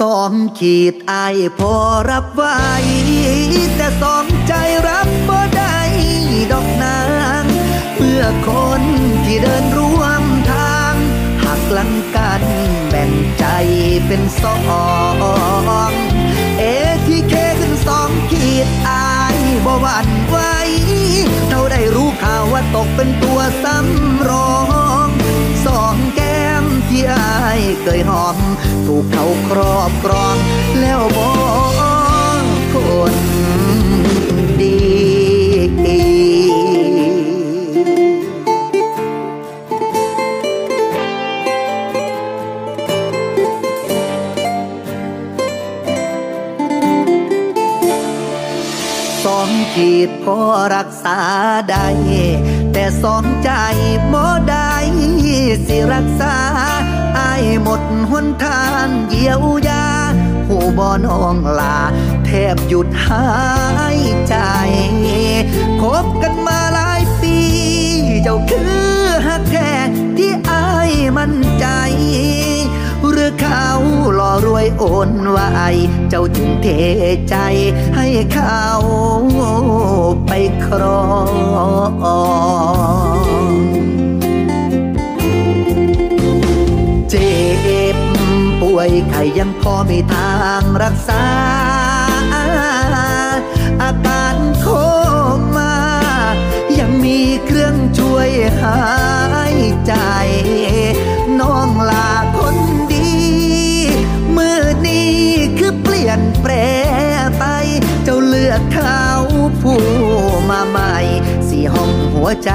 สองขีดอายพอรับไว้ แต่สองใจรับบ่ได้ดอกนางเมื่อคนที่เดินร่วมทางหักหลังกันแบ่งใจเป็นสองเอทีเคขึ้นสองขีดอายบ่หวั่นไหวเท่าได้รู้ข่าวว่าตกเป็นตัวซ้ำรอง ที่อายเคยหอม ถูกเขาครอบครองแล้วบอกคนดีสองขีดพอรักษาได้ แต่สองใจบ่ได้สิรักษา หมดหนทางเยียวยาหูบอนองลา แทบหยุดหายใจ คบกันมาหลายปี เจ้าคือฮักแท้ที่อายมั่นใจ หรือเขาหล่อรวยโอนไว้เจ้าจึงเทใจให้เขาไปครอง เจ็บป่วยไข้ยังพอมีทางรักษา อาการโคมายังมีเครื่องช่วยหายใจ น้องลาคนดี มือนี้คือเปลี่ยนแปรไป เจ้าเลือกเขาผู้ วใจ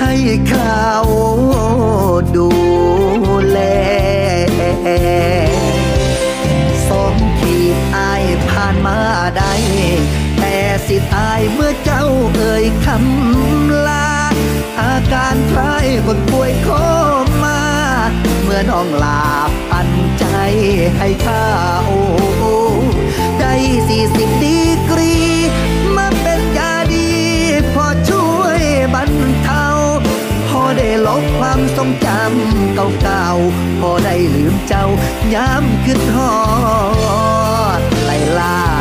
ให้เขาดูแลสองขีดอายผ่านมาได้แต่สิตายเมื่อเจ้าเอ่ยคำลา อาการคล้ายคนป่วยโคมาเมื่อน้องลาปันใจให้ข้าโอ้ได้สี่สิบดีกรี ลบความทรงจำเก่าๆ พอได้ลืมเจ้าย้ำขึ้นฮอดไล่ล่า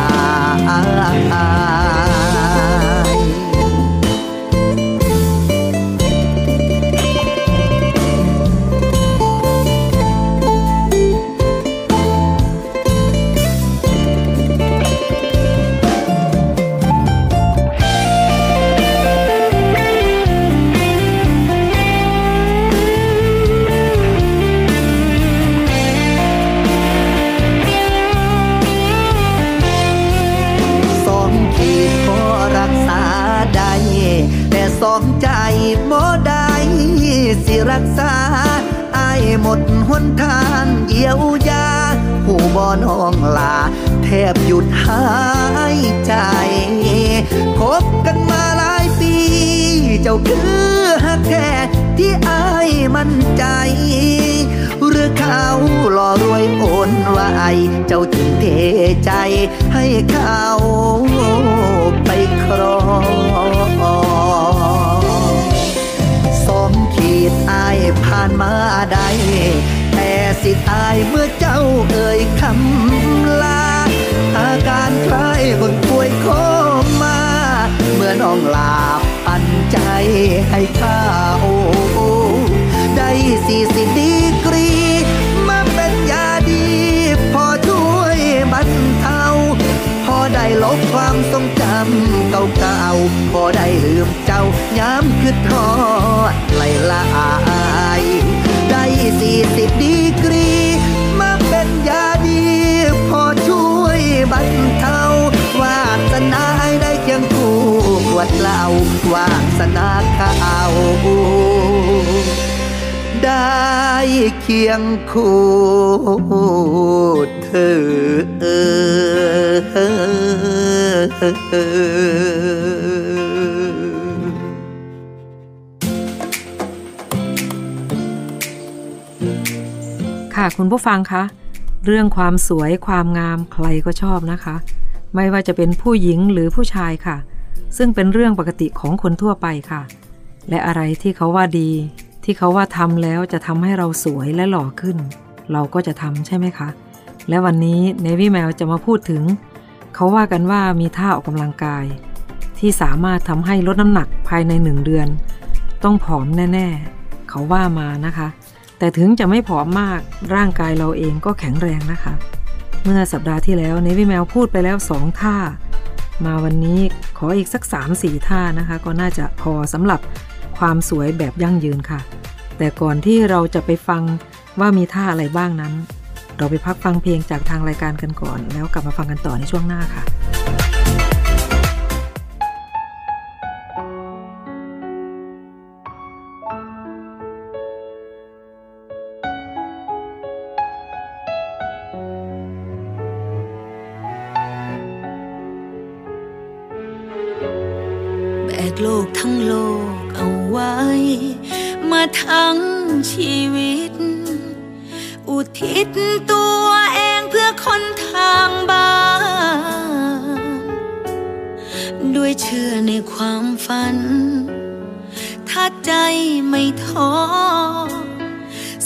เหล้าวาสนาข้าได้เคียงคู่เธอค่ะคุณผู้ฟังคะเรื่องความสวยความงามใครก็ชอบนะคะ ไม่ว่าจะเป็นผู้หญิงหรือผู้ชายค่ะ ซึ่งเป็นเรื่องปกติของคนทั่วไปค่ะ และอะไรที่เขาว่าดี ที่เขาว่าทำแล้วจะทำให้เราสวยและหล่อขึ้น เราก็จะทำใช่ไหมคะ และวันนี้เนวี่แมวจะมาพูดถึง เขาว่ากันว่ามีท่าออกกำลังกาย ที่สามารถทำให้ลดน้ำหนักภายในหนึ่งเดือน ต้องผอมแน่ๆ เขาว่ามานะคะ แต่ถึงจะไม่ผอมมากร่างกายเราเองก็แข็งแรงนะคะ เมื่อสัปดาห์ที่แล้วเนวี่แมวพูดไปแล้วสองท่า มาวันนี้ขออีกสัก 3-4 ท่านะคะ ก็น่าจะพอสำหรับความสวยแบบยั่งยืนค่ะ แต่ก่อนที่เราจะไปฟังว่ามีท่าอะไรบ้างนั้น เราไปพักฟังเพลงจากทางรายการกันก่อน แล้วกลับมาฟังกันต่อในช่วงหน้าค่ะ ชีวิต อุทิศตัวเองเพื่อคนทางบ้านด้วยเชื่อในความฝัน ถ้าใจไม่ท้อ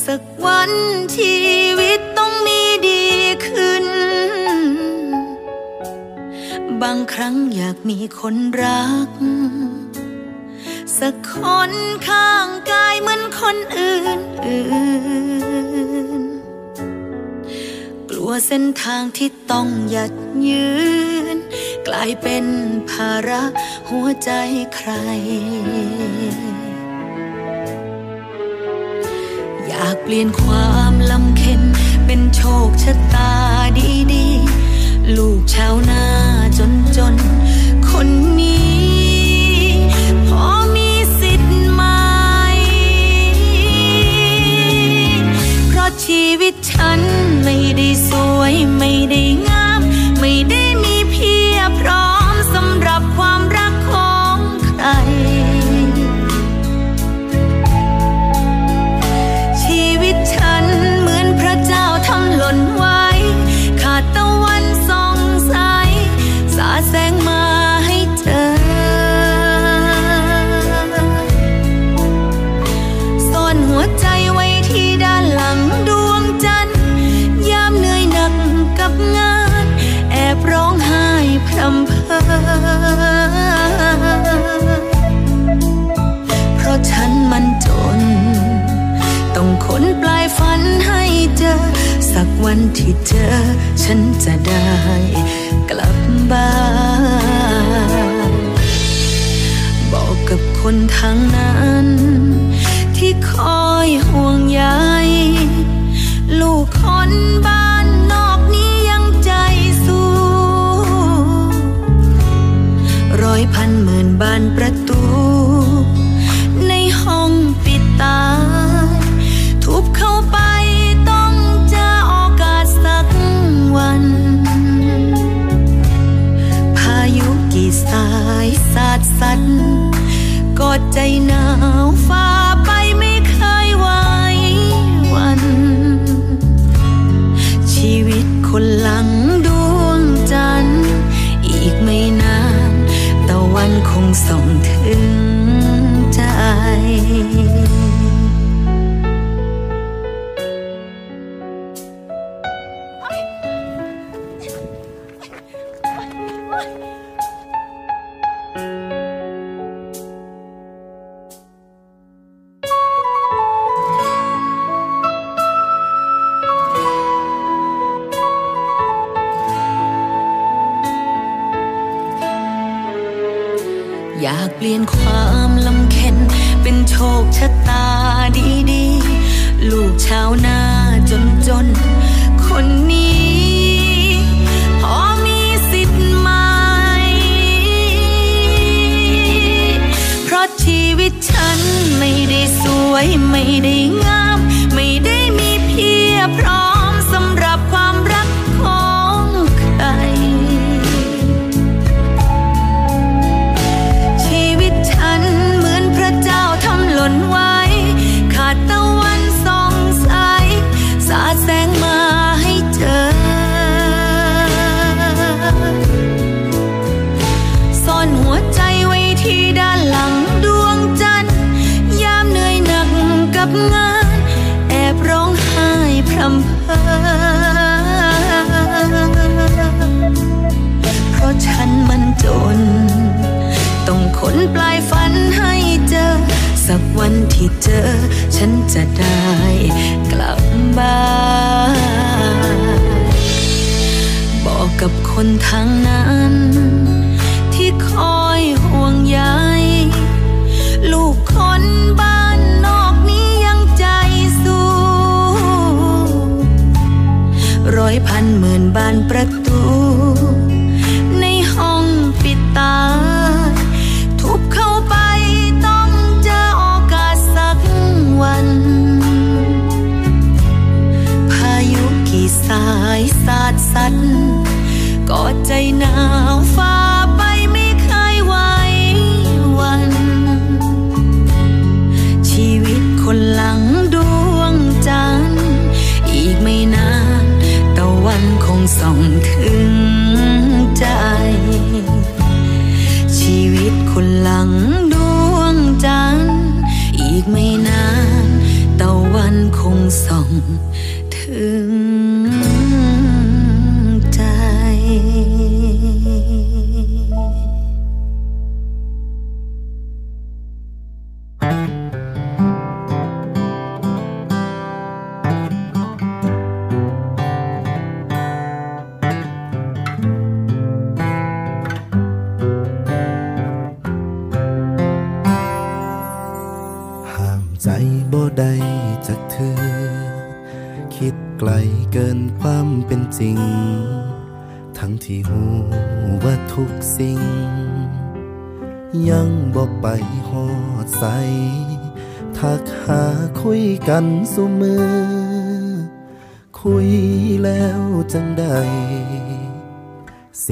สักวันชีวิตต้องมีดีขึ้น บางครั้งอยากมีคนรัก สักคนข้างกายเหมือนคนอื่นอื่น กลัวเส้นทางที่ต้องหยัดยืน กลายเป็นภาระหัวใจใคร อยากเปลี่ยนความลำเค็นเป็นโชคชะตาดีๆ ลูกชาวนาจนจนคนนี้ ชีวิตฉันไม่ได้สวยไม่ได้งาม ไม่ได้มีเพียพร้อมสำหรับความรักของใคร ชีวิตฉันเหมือนพระเจ้าทำหล่น เจอฉันจะได้กลับบ้าน บอกกับคนทางนั้น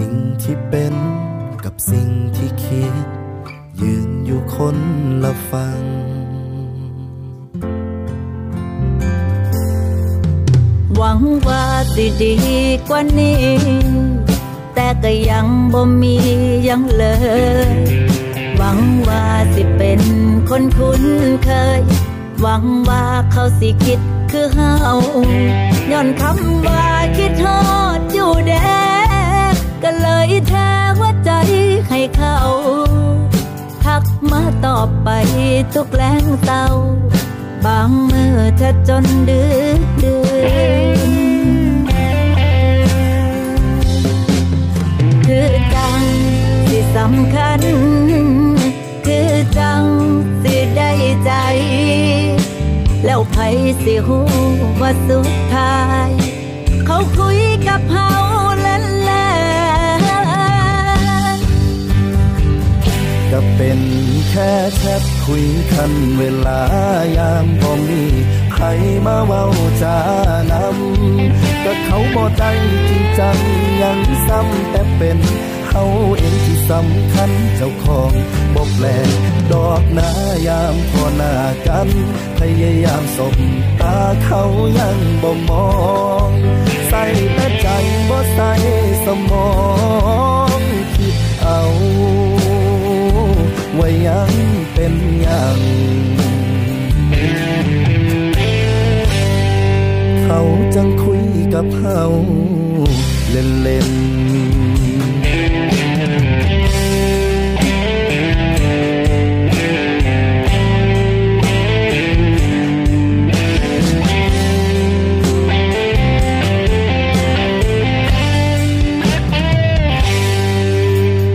สิ่งที่เป็นกับสิ่งที่คิด ยืนอยู่คนละฝั่งหวังว่าสิดีกว่านี้ แต่ก็ยังบ่มียังเลย หวังว่าสิเป็นคนคุ้นเคย หวังว่าเขาสิคิดคือเฮาย้อนคำว่าคิดทอดอยู่เด้ ก็เลยแท้หัวใจให้เขาทักมาตอบไปทุกแรงเตาบางมือเธอจนดึกดื่นคือจังที่สำคัญ คือจังที่ได้ใจ แล้วไผสิหูว่าสุดท้าย เขาคุยกับหา คุยคันเวลายามพอมีใครมาเว้าจานำก็เขาบ่ได้จริงจังยังซ้ำแต่เป็นเขาเองที่สำคัญเจ้าของบกแลกดอกนายามพอหน้ากัน พยายามสบตาเขายังบ่มอง ใส่แต่ใจบ่ใส่สมอง คิดเอา ไว่ายัง เป็นอย่างเขาจังคุยกับเฮาเล่น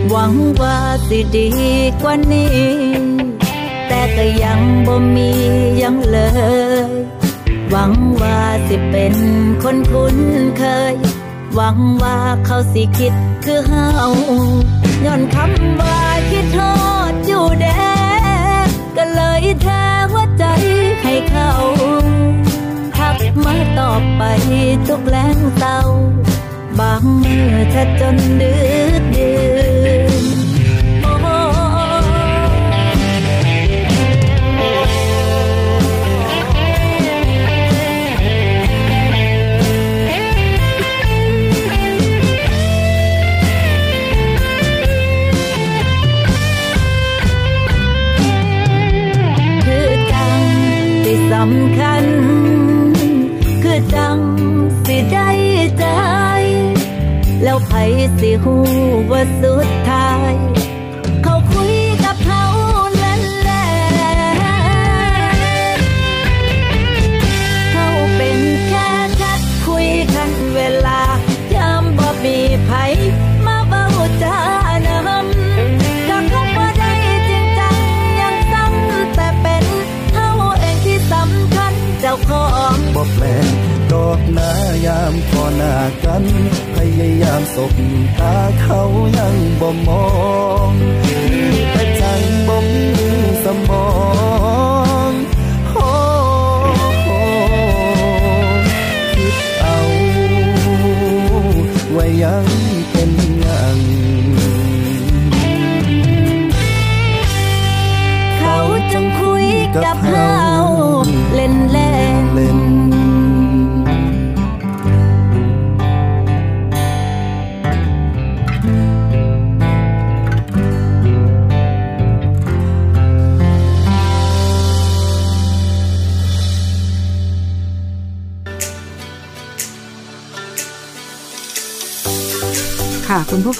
หวังว่าสิดีกว่านี้ แต่ก็ยังบ่มียังเลย หวังว่าสิเป็นคนคุ้นเคย หวังว่าเขาสิคิดคือเฮาย้อนคำว่าคิดทอดอยู่แดก็เลยแท้หัวใจให้เขาทักมาตอบไปทุกแรงเศร้าบางมือชัดจนดึกดื่น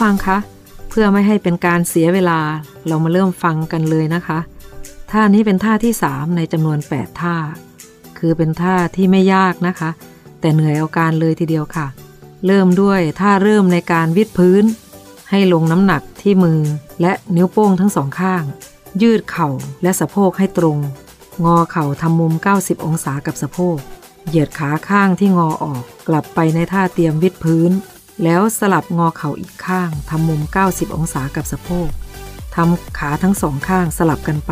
ฟังคะ เพื่อไม่ให้เป็นการเสียเวลาเรามาเริ่มฟังกันเลยนะคะ ท่านี้เป็นท่าที่ 3 ในจำนวน 8 ท่า คือเป็นท่าที่ไม่ยากนะคะ แต่เหนื่อยเอาการเลยทีเดียวค่ะ เริ่มด้วยท่าเริ่มในการวิดพื้น ให้ลงน้ำหนักที่มือและนิ้วโป้งทั้งสองข้าง ยืดเข่าและสะโพกให้ตรง งอเข่าทำมุม 90 องศากับสะโพก เหยียดขาข้างที่งอออกกลับไปในท่าเตรียมวิดพื้น แล้วสลับงอเข่าอีกข้างทำมุม 90 องศากับสะโพกทำขาทั้งสองข้างสลับกันไป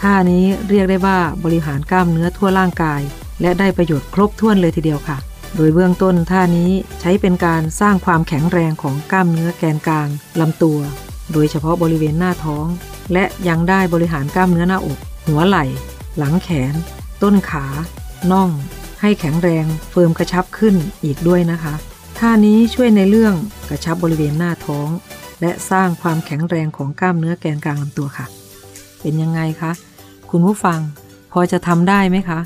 ท่านี้เรียกได้ว่าบริหารกล้ามเนื้อทั่วร่างกาย และได้ประโยชน์ครบถ้วนเลยทีเดียวค่ะ โดยเบื้องต้นท่านี้ใช้เป็นการสร้างความแข็งแรงของกล้ามเนื้อแกนกลางลำตัว โดยเฉพาะบริเวณหน้าท้อง และยังได้บริหารกล้ามเนื้อหน้าอก หัวไหล่ หลังแขน ต้นขา น่อง ให้แข็งแรง firm กระชับขึ้นอีกด้วยนะคะ ท่านี้ช่วยในเรื่องกระชับบริเวณหน้าท้อง และสร้างความแข็งแรงของกล้ามเนื้อแกนกลางลำตัวค่ะ เป็นยังไงคะ คุณผู้ฟังพอจะทำได้ไหมคะ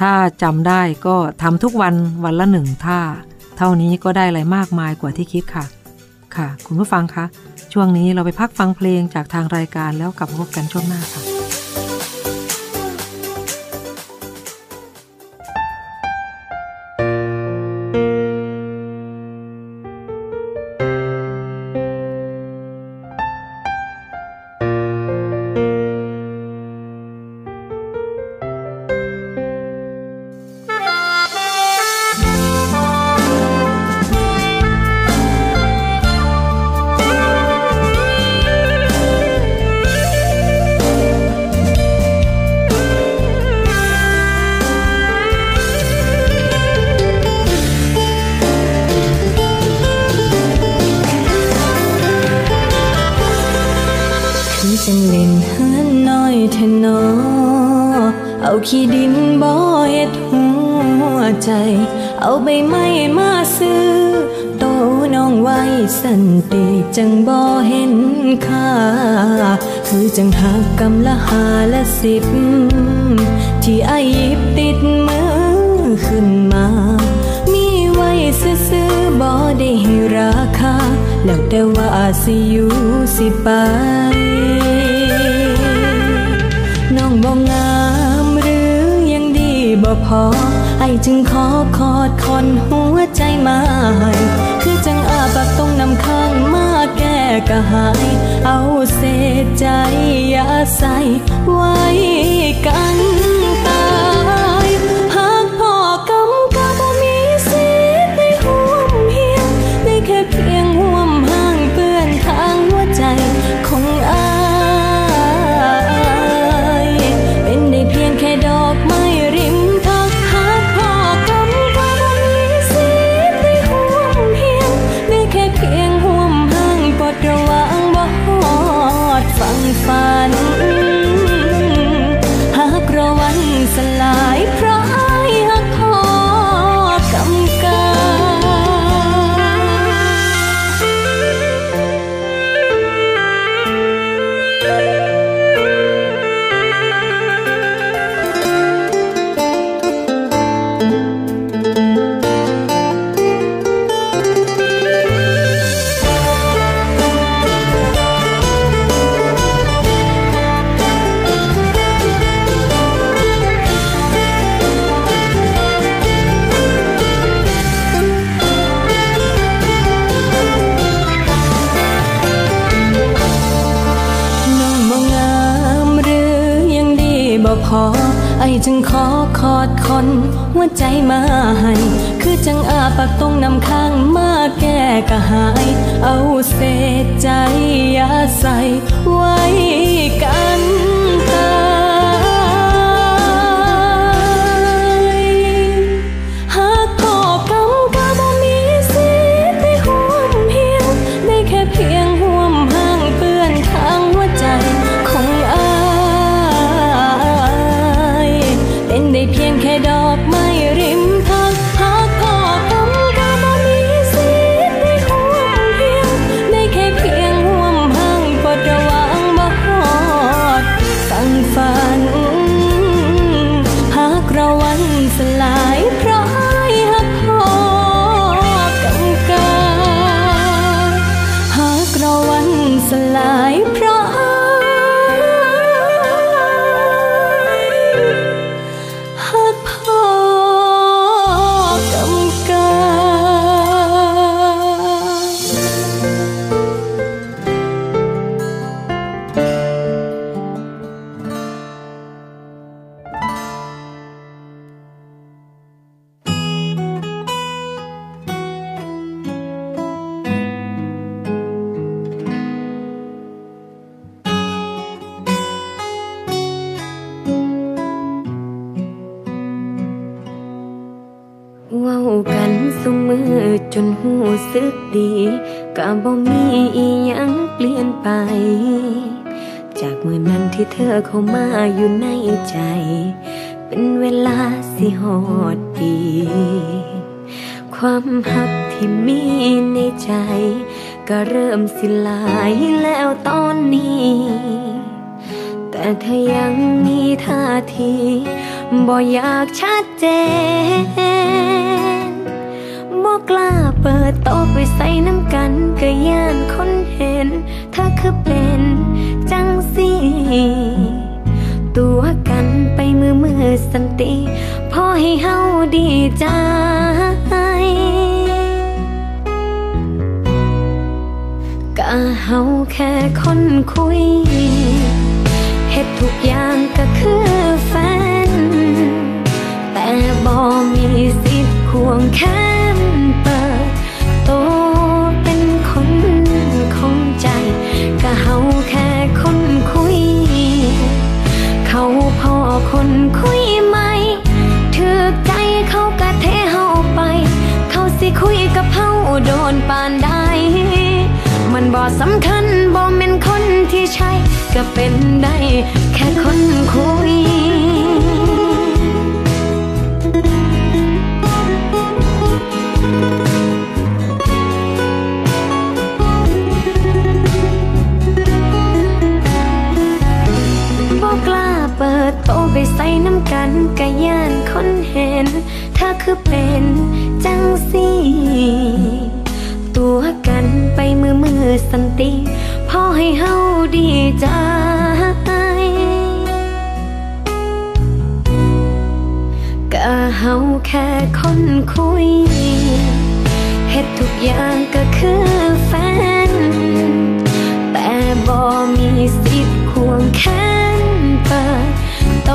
ถ้าจำได้ก็ทำทุกวันวันละหนึ่งท่า เท่านี้ก็ได้อะไรมากมายกว่าที่คิดค่ะ ค่ะ คุณผู้ฟังคะช่วงนี้เราไปพักฟังเพลงจากทางรายการแล้วกลับพบกันช่วงหน้าค่ะ จังเล่นเฮือนน้อยเทนอ เอาขี้ดินบ่เฮ็ดหัวใจ เอาใบไม้มาซื้อ โตน้องไว้สันติจังบ่เห็นค่า คือจังหักกำละหาละสิบ ที่ไอยิบติดมือขึ้นมา มีไว้ซื้อบ่ได้ให้ราคาแล้วแต่ว่าสิอยู่สิไป บ่พอไอจึงขอคอดคอนหัวใจมาให้คือจังอาบักต้องนำข้างมาแก้กะหาย เอาเศษใจอย่าใส่ไว้กัน ดีก็บ่มีอีหยังเปลี่ยนไป จากเมื่อนั้นที่เธอเข้ามาอยู่ในใจ เป็นเวลาสิหอดปี ความหักที่มีในใจ ก็เริ่มสิลายแล้วตอนนี้ แต่เธอยังมีท่าทีบ่อยากชัดเจน บ่กล้าเปิดโต๊ะไปใส่น้ำกันก็ย่านคนเห็น เธอคือเป็นจังสีตัวกันไปมือมือสันติ พอให้เฮาดีใจก็เฮาแค่คนคุยเฮ็ดทุกอย่างก็คือแฟน แต่บ่มีสิทธิ์ควงแข สำคัญบ่แม่นคนที่ใช่ก็เป็นได้แค่คนคุยบอกล้าเปิดโตไปใส่น้ำกันกะย่านคนเห็นเธอคือเป็นจังสี สันติพอให้เฮาดีใจก็เฮาแค่คนคุยเฮ็ดทุกอย่างก็คือแฟน แต่บ่มีสิทธิ์ควงแขนเปิดโต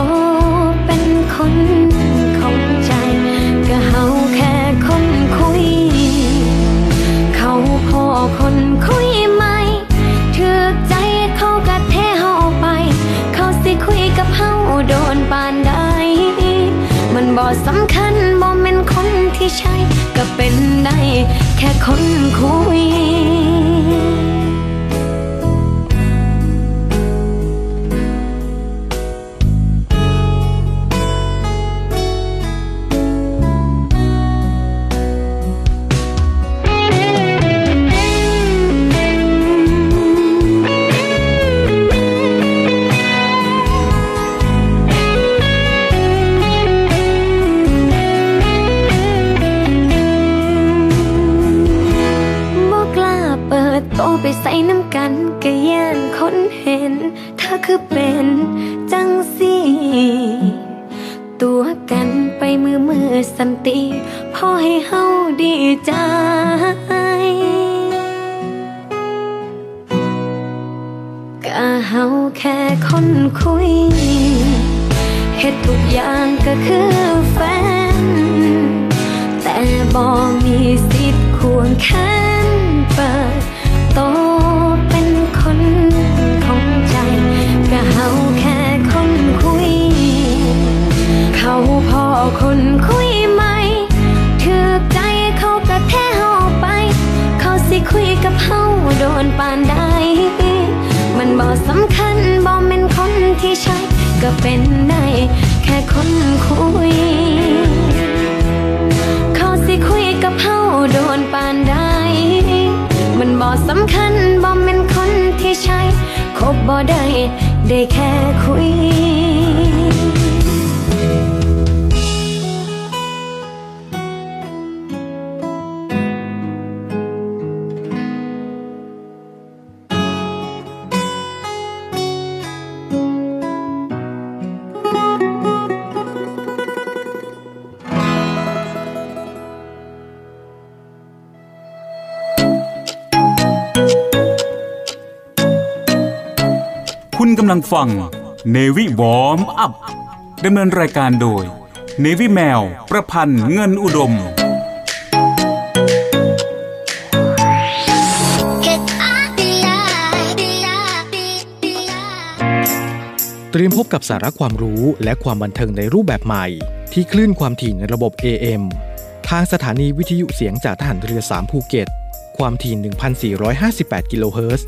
เป็นคน ค่คนคุย คือเป็นจังสีตัวกันไปมือมือสันติพอให้เฮาดีใจก็เฮาแค่คนคุยเฮ็ดทุกอย่างก็คือแฟน แต่บ่มีสิทธิ์ควงแข คนคุยไหม่ถือใจเขาก็แท้เฮาไป เขาสิคุยกับเฮาโดนปานใดมันบ่สำคัญบ่แม่นคนที่ใช่ก็เป็นได้แค่คนคุย เขาสิคุยกับเฮาโดนปานใดมันบ่สำคัญบ่แม่นคนที่ใช่คบบ่ได้ได้แค่คุย ลังฟังเนวิวอมอัพดำเนินรายการโดยเนวิแมว ประพันธ์เงินอุดม เตรียมพบกับสาระความรู้และความบันเทิงในรูปแบบใหม่ ที่คลื่นความถี่ในระบบ AM ทางสถานีวิทยุเสียงจากทหารเรือ 3 ภูเก็ต ความถี่ 1,458 กิโลเฮิรตซ์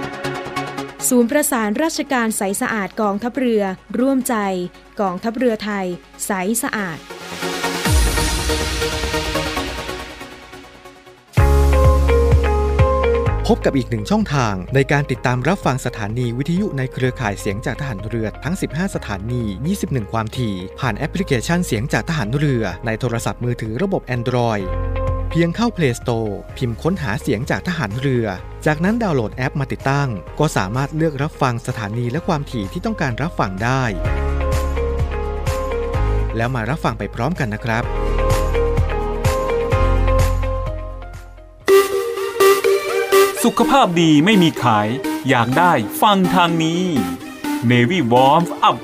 ศูนย์ประสานราชการใสสะอาดกองทัพเรือ ร่วมใจ กองทัพเรือไทย ใสสะอาด พบกับอีกหนึ่งช่องทางในการติดตามรับฟังสถานีวิทยุในเครือข่ายเสียงจากทหารเรือทั้ง 15 สถานี 21 ความถี่ ผ่านแอปพลิเคชันเสียงจากทหารเรือในโทรศัพท์มือถือระบบ Android เพียงเข้า Play Store พิมพ์ค้นหาเสียงจากทหารเรือ จากนั้นดาวน์โหลดแอปมาติดตั้ง ก็สามารถเลือกรับฟังสถานีและความถี่ที่ต้องการรับฟังได้ แล้วมารับฟังไปพร้อมกันนะครับสุขภาพดีไม่มีขาย อยากได้ฟังทางนี้ Navy Warm Up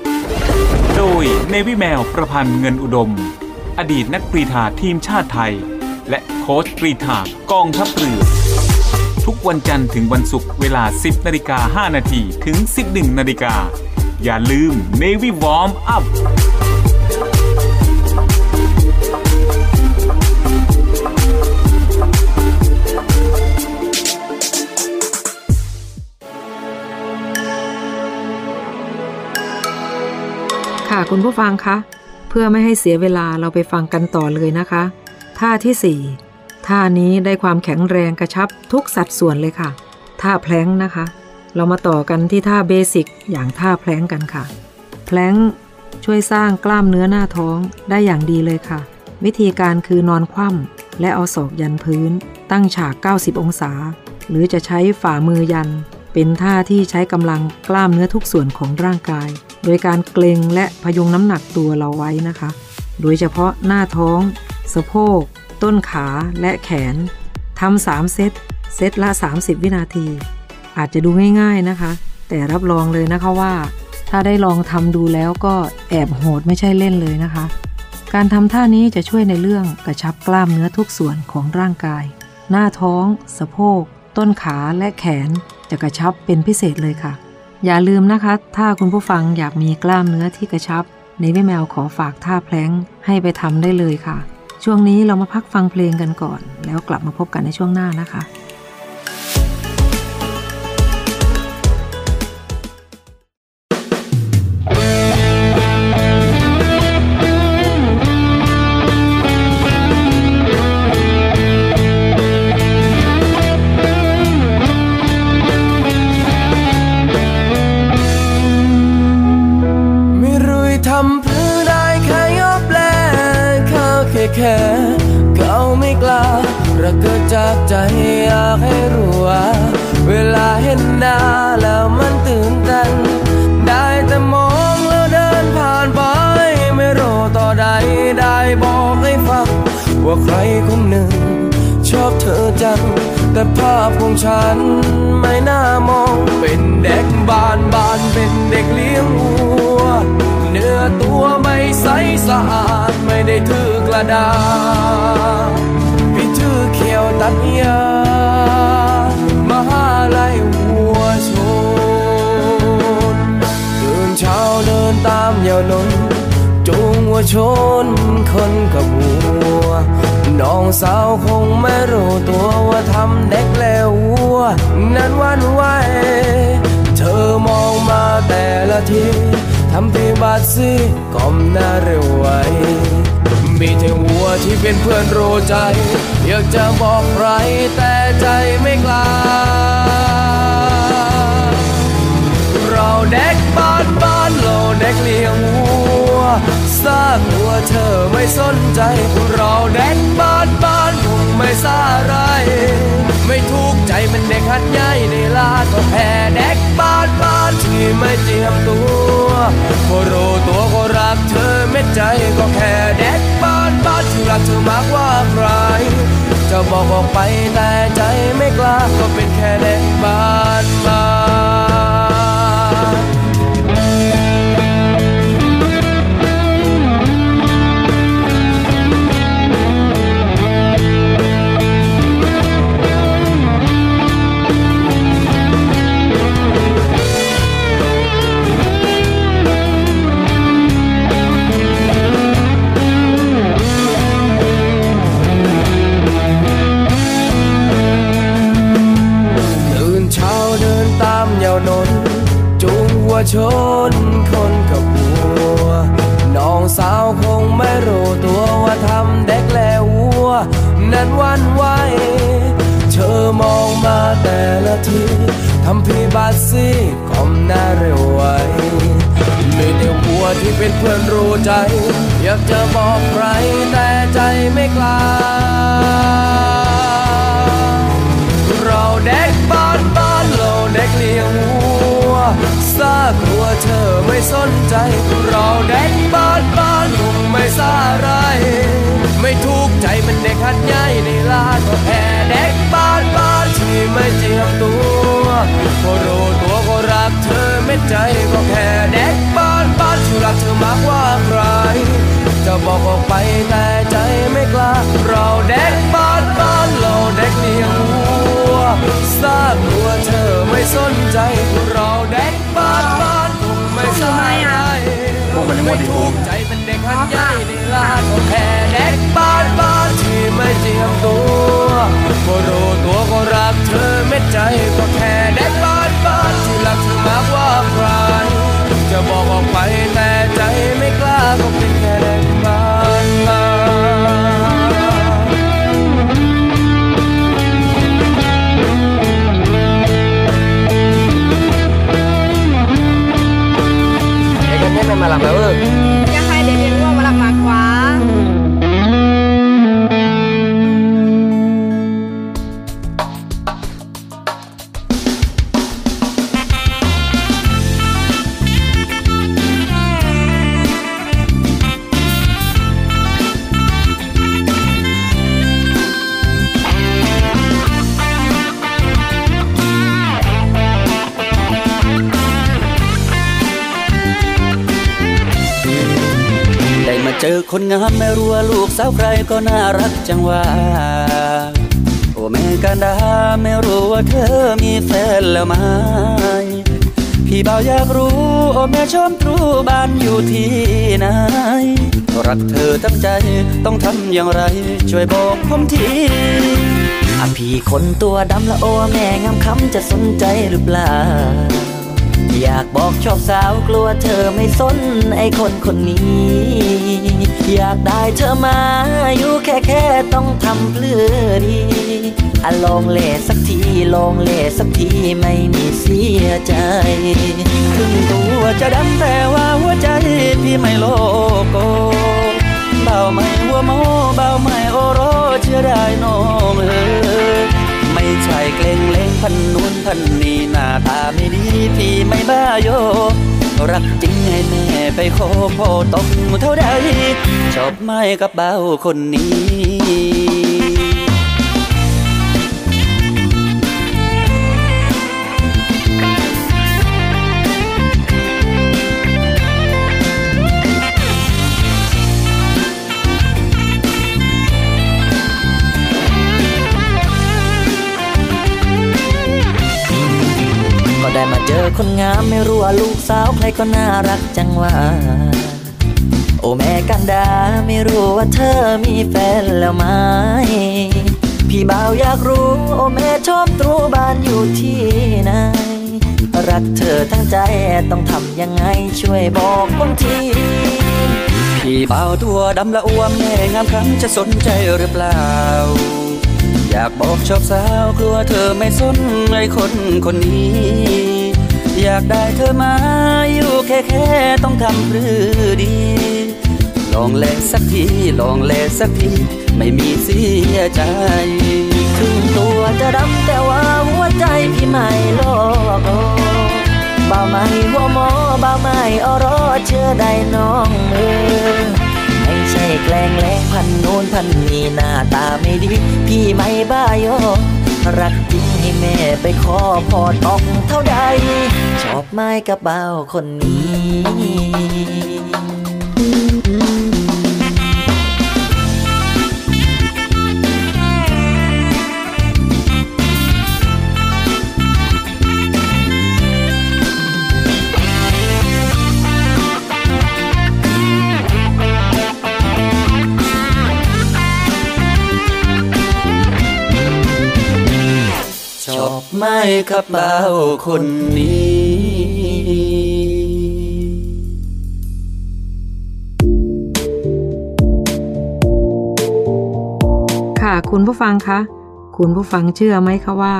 โดย Navy แมวประพันธ์เงินอุดม อดีตนักกรีฑาทีมชาติไทย และโค้ชกรีฑากองทัพเรือ ทุกวันจันทร์ถึงวันศุกร์เวลา 10นาฬิกา5นาทีถึง 11นาฬิกาอย่าลืม Navy Warm Up ค่ะคุณผู้ฟังคะ เพื่อไม่ให้เสียเวลาเราไปฟังกันต่อเลยนะคะ ท่าที่ 4 ท่านี้ได้ความแข็งแรงกระชับทุกสัดส่วนเลยค่ะ ท่าแพลงนะคะ เรามาต่อกันที่ท่าเบสิกอย่างท่าแพลงกันค่ะ แพลงช่วยสร้างกล้ามเนื้อหน้าท้องได้อย่างดีเลยค่ะ วิธีการคือนอนคว่ำและเอาศอกยันพื้น ตั้งฉาก 90 องศา หรือจะใช้ฝ่ามือยัน เป็นท่าที่ใช้กำลังกล้ามเนื้อทุกส่วนของร่างกาย โดยการเกรงและพยุงน้ำหนักตัวเราไว้นะคะ โดยเฉพาะหน้าท้อง สะโพก ต้นขาและแขนทำสามเซต เซตละ 30 วินาที อาจจะดูง่าย ๆนะคะ แต่รับรองเลยนะคะว่า ถ้าได้ลองทำดูแล้วก็แอบโหดไม่ใช่เล่นเลยนะคะ การทำท่านี้จะช่วยในเรื่องกระชับกล้ามเนื้อทุกส่วนของร่างกาย หน้าท้อง สะโพก ต้นขาและแขนจะกระชับเป็นพิเศษเลยค่ะ อย่าลืมนะคะ ถ้าคุณผู้ฟังอยากมีกล้ามเนื้อที่กระชับ ในวิแมวขอฝากท่าแพลงให้ไปทำได้เลยค่ะ ช่วงนี้เรามาพักฟังเพลงกันก่อน แล้วกลับมาพบกันในช่วงหน้านะคะ พื่อนรู้ใจ อยากจะบอกใครแต่ใจไม่กล้า เราเด็กบ้านบ้านเราเด็กเลี้ยงวัวสร้างวัวเธอไม่สนใจ เราเด็กบ้านบ้านคงไม่สาไร ไม่ทุกข์ใจมันเด็กหัดใหญ่ในลาก็แพ้เด็กบ้านบ้านที่ไม่เจียมตัวก็รู้ตัวก็รักเธอเม็ดใจก็แค่เด็กบ้านากเธอมากกว่าใคร จะบอกออกไปแต่ใจไม่กล้าก็เป็นแค่เด็กบ้านมา ชนคนกับวัว น้องสาวคงไม่รู้ตัวว่าทำเด็กแล้ววัว นั้นวันไหวเธอมองมาแต่ละทีทำพี่บาซีก้มหน้าเร็วไวมีแต่วัวที่เป็นเพื่อนรู้ใจ อยากจะบอกใครแต่ใจไม่กล้า วัวซากวัวเธอไม่สนใจ เราเด็กบ้านบ้านคงไม่สาไร ไม่ทุกข์ใจมันเด็กหัดใหญ่ในลาดก็แค่เด็กบ้านบ้านที่ไม่เจียมตัวก็รู้ตัวก็รักเธอเม็ดใจก็แค่เด็กบ้านบ้านที่รักเธอมากกว่าใครจะบอกออกไปแต่ใจไม่กล้าเราเด็กบ้าน วัวซากวัวเธอไม่สนใจเราเด็กบ้านบ้านคงไม่สายไม่ถูกใจเป็นเด็กหัดใหญ่ในลานก็แค่เด็กบ้านบ้านที่ไม่เจียมตัวก็รู้ตัวก็รักเธอเม็ดใจก็แค่เด็กบ้านบ้านที่รักเธอมากกว่าใครจะบอกออก me la คนงามไม่รู้ว่าลูกสาวใครก็น่ารักจังว่าโอ้แม่กันดาไม่รู้ว่าเธอมีแฟนแล้วไหมพี่เบ่าวอยากรู้ โอ้แม่ชมตรูบ้านอยู่ที่ไหนรักเธอทั้งใจต้องทำอย่างไร ช่วยบอกผมทีอะพี่คนตัวดำละโอแม่งามคำจะสนใจหรือเปล่า อยากบอกชอบสาวกลัวเธอไม่สนไอคนคนนี้ อยากได้เธอมาอยู่แค่แค่ต้องทำเพื่อดีอะลองเล่สักทีลองเล่สักทีไม่มีเสียใจถึงตัวจะดำแต่ว่าหัวใจพี่ไม่โลโกเบาไม่หัวโมเบาไม่โอโรเชื่อได้น้องเออ ไม่ใช่เกรงเล้งพันนู้นพันนี้หน้าตาไม่ดีพี่ไม่บ้าโย รักจริงให้แม่ไปขอพ่อต้องเท่าใดชอบไม่กับเบาคนนี้ เจอคนงามไม่รู้ว่าลูกสาวใครก็น่ารักจังว่า โอแม่กันดาไม่รู้ว่าเธอมีแฟนแล้วไหมพี่บ่าวอยากรู้ โอแม่ชอบตรูบ้านอยู่ที่ไหนรักเธอทั้งใจต้องทำยังไงช่วยบอกคนทีพี่บ่าวตัวดำละอ้วมแม่งามครั้งจะสนใจหรือเปล่า อยากบอกชอบสาวกลัวเธอไม่สนไอคนคนนี้ อยากได้เธอมาอยู่แค่แค่ต้องทำหรือดี ลองแลสักที ลองแลสักที ไม่มีเสียใจ ถึงตัวจะดำแต่ว่าหัวใจพี่ไม่ลอกบ่าไม่หัวหมอบ่าไม่อรอเชื่อได้น้องเออไม่ใช่แกล้งแล้งพันโน้นพันนี้หน้าตาไม่ดี พี่ไม่บ้ายอ รักจริงให้แม่ไปขอพอตอกเท่าใด ชอบไม้กระเป๋าคนนี้ กับเบาคนนี้ค่ะคุณผู้ฟังคะ คุณผู้ฟังเชื่อไหมคะว่า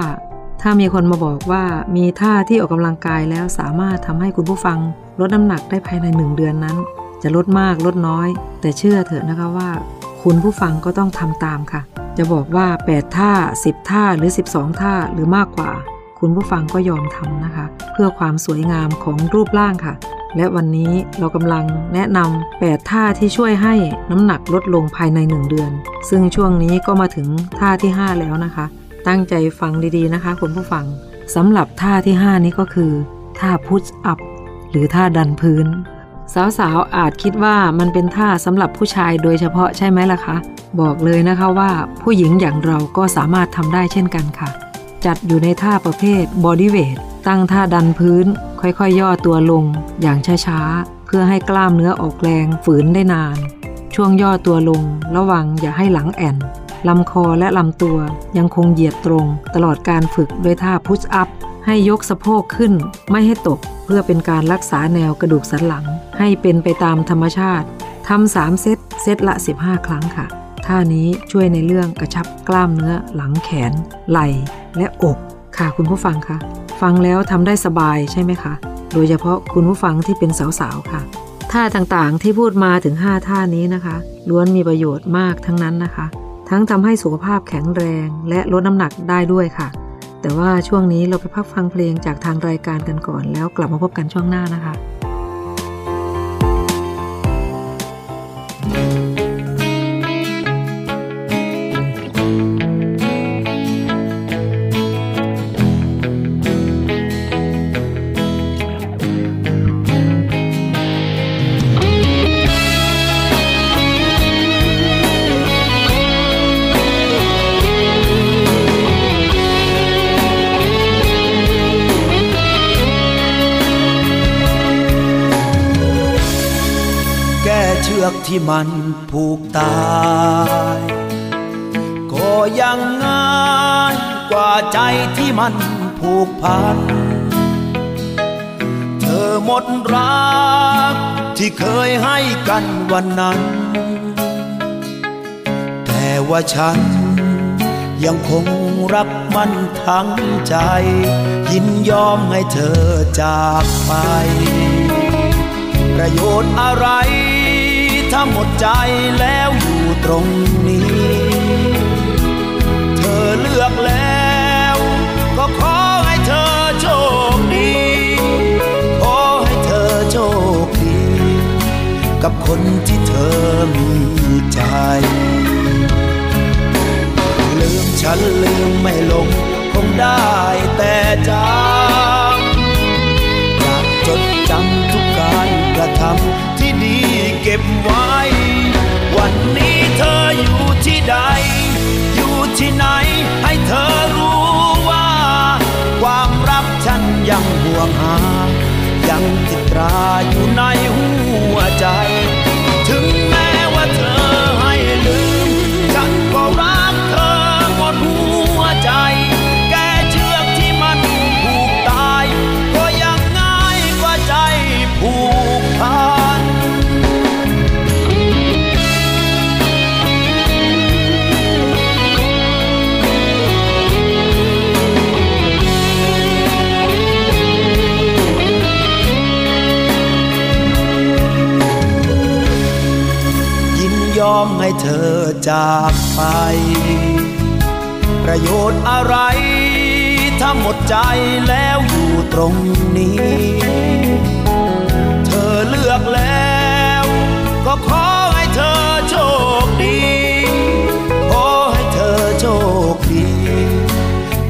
ถ้ามีคนมาบอกว่ามีท่าที่ออกกำลังกายแล้วสามารถทำให้คุณผู้ฟังลดน้ำหนักได้ภายในหนึ่งเดือนนั้น จะลดมากลดน้อย แต่เชื่อเถอะนะคะว่า คุณผู้ฟังก็ต้องทำตามค่ะ จะบอกว่า 8 ท่า 10 ท่าหรือ 12 ท่าหรือมากกว่า คุณผู้ฟังก็ยอมทำนะคะ เพื่อความสวยงามของรูปร่างค่ะ และวันนี้เรากำลังแนะนำ 8 ท่าที่ช่วยให้น้ำหนักลดลงภายใน 1 เดือน ซึ่งช่วงนี้ก็มาถึงท่าที่ 5 แล้วนะคะ ตั้งใจฟังดีๆนะคะ คุณผู้ฟังสำหรับท่าที่ 5 นี้ก็คือ ท่า push up หรือท่าดันพื้น สาวๆอาจคิดว่ามันเป็นท่าสำหรับผู้ชายโดยเฉพาะใช่ไหมล่ะคะ บอกเลยนะคะว่าผู้หญิงอย่างเราก็สามารถทำได้เช่นกันค่ะ จัดอยู่ในท่าประเภท body weight ตั้งท่าดันพื้น ค่อยๆ ย่อตัวลง อย่างช้าๆ เพื่อให้กล้ามเนื้อออกแรงฝืนได้นาน ช่วงย่อตัวลง ระวังอย่าให้หลังแอน ลำคอและลำตัวยังคงเหยียดตรง ตลอดการฝึกด้วยท่า push up ให้ยกสะโพกขึ้นไม่ให้ตก เพื่อเป็นการรักษาแนวกระดูกสันหลัง ให้เป็นไปตามธรรมชาติทำสามเซตเซตละ 15 ครั้งค่ะ ท่านี้ช่วยในเรื่องกระชับกล้ามเนื้อหลังแขน ไหล่ และอกค่ะคุณผู้ฟังคะฟังแล้วทำได้สบายใช่ไหมคะ โดยเฉพาะคุณผู้ฟังที่เป็นสาวๆค่ะ ท่าต่างๆที่พูดมาถึง 5 ท่านี้นะคะ ล้วนมีประโยชน์มากทั้งนั้นนะคะ ทั้งทำให้สุขภาพแข็งแรงและลดน้ำหนักได้ด้วยค่ะ แต่ว่าช่วงนี้เราไปพักฟังเพลงจากทางรายการกันก่อน แล้วกลับมาพบกันช่วงหน้านะคะ มันผูกตาย ก็ยังง่ายกว่าใจที่มันผูกพัน เธอหมดรักที่เคยให้กันวันนั้น แต่ว่าฉันยังคงรักมันทั้งใจ ยินยอมให้เธอจากไป ประโยชน์อะไร ถ้าหมดใจแล้วอยู่ตรงนี้ เธอเลือกแล้ว ก็ขอให้เธอโชคดี ขอให้เธอโชคดี กับคนที่เธอมีใจลืมฉันลืมไม่ลง คงได้แต่จำอยากจดจำทุกการกระทำที่ดี ก็บไว้ วันนี้เธออยู่ที่ใด อยู่ที่ไหนให้เธอรู้ว่า ความรักฉันยังห่วงหา ยังติดตราอยู่ในหัวใจ ถึง ธอจากไป ประโยชน์อะไร ถ้าหมดใจแล้วอยู่ตรงนี้ เธอเลือกแล้ว ก็ขอให้เธอโชคดี ขอให้เธอโชคดี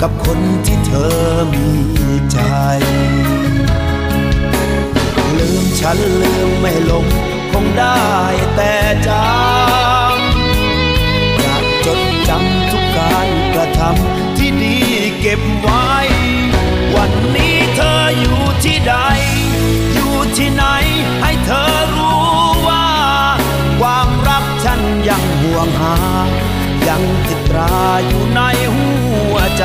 กับคนที่เธอมีใจ ลืมฉันลืมไม่ลงคงได้แต่จำอยา จำทุกการกระทำที่ดีเก็บไว้ วันนี้เธออยู่ที่ใด อยู่ที่ไหนให้เธอรู้ว่า ความรักฉันยังห่วงหา ยังติดตราอยู่ในหัวใจ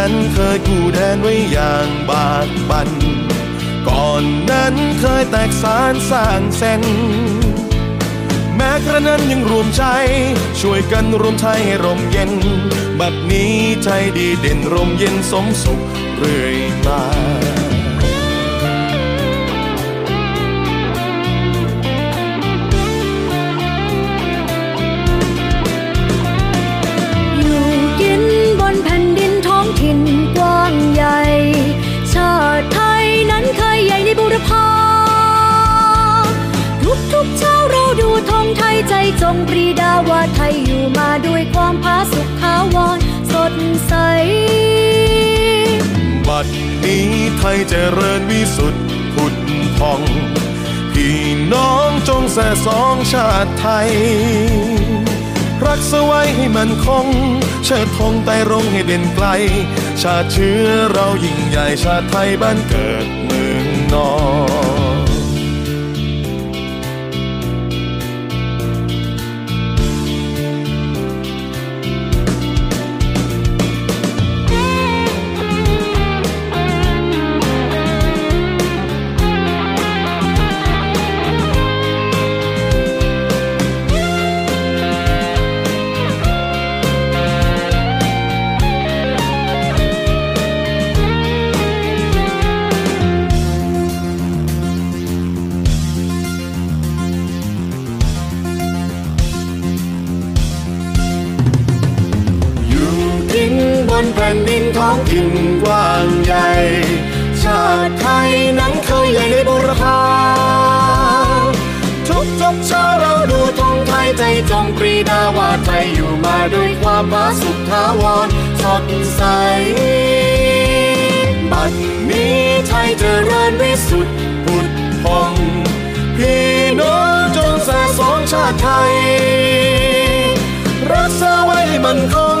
นั้นเคยกู้แดนไว้อย่างบากบันก่อนนั้นเคยแตกสารสร้างเส้น แม้กระนั้นยังรวมใจ ช่วยกันรวมไทยให้ร่มเย็น บัดนี้ไทยดีเด่นร่มเย็นสมสุขเรื่อยมา ปรีดาว่าไทยอยู่มาด้วยความผาสุกขาวรสดใส บัดนี้ไทยเจริญวิสุทธิ์ผุดพอง พี่น้องจงแส่สองชาติไทย รักษาไว้ให้มันคง เชิดธงไต่รงให้เด่นไกล ชาติเชื้อเรายิ่งใหญ่ชาติไทยบ้านเกิดเมืองนอน ท้องถิ่นกว้างใหญ่ ชาติไทยนั้นเคยใหญ่ในบุรพาทุกทุกเช้าเราดูธงไทยใจจงปรีดาว่าไทยอยู่มาด้วยความผาสุกทาวรสดใส บัดนี้ไทยเจริญวิสุทธิ์ผุดพองพี่น้องจงสะสมชาติไทย รักษาไว้มันคง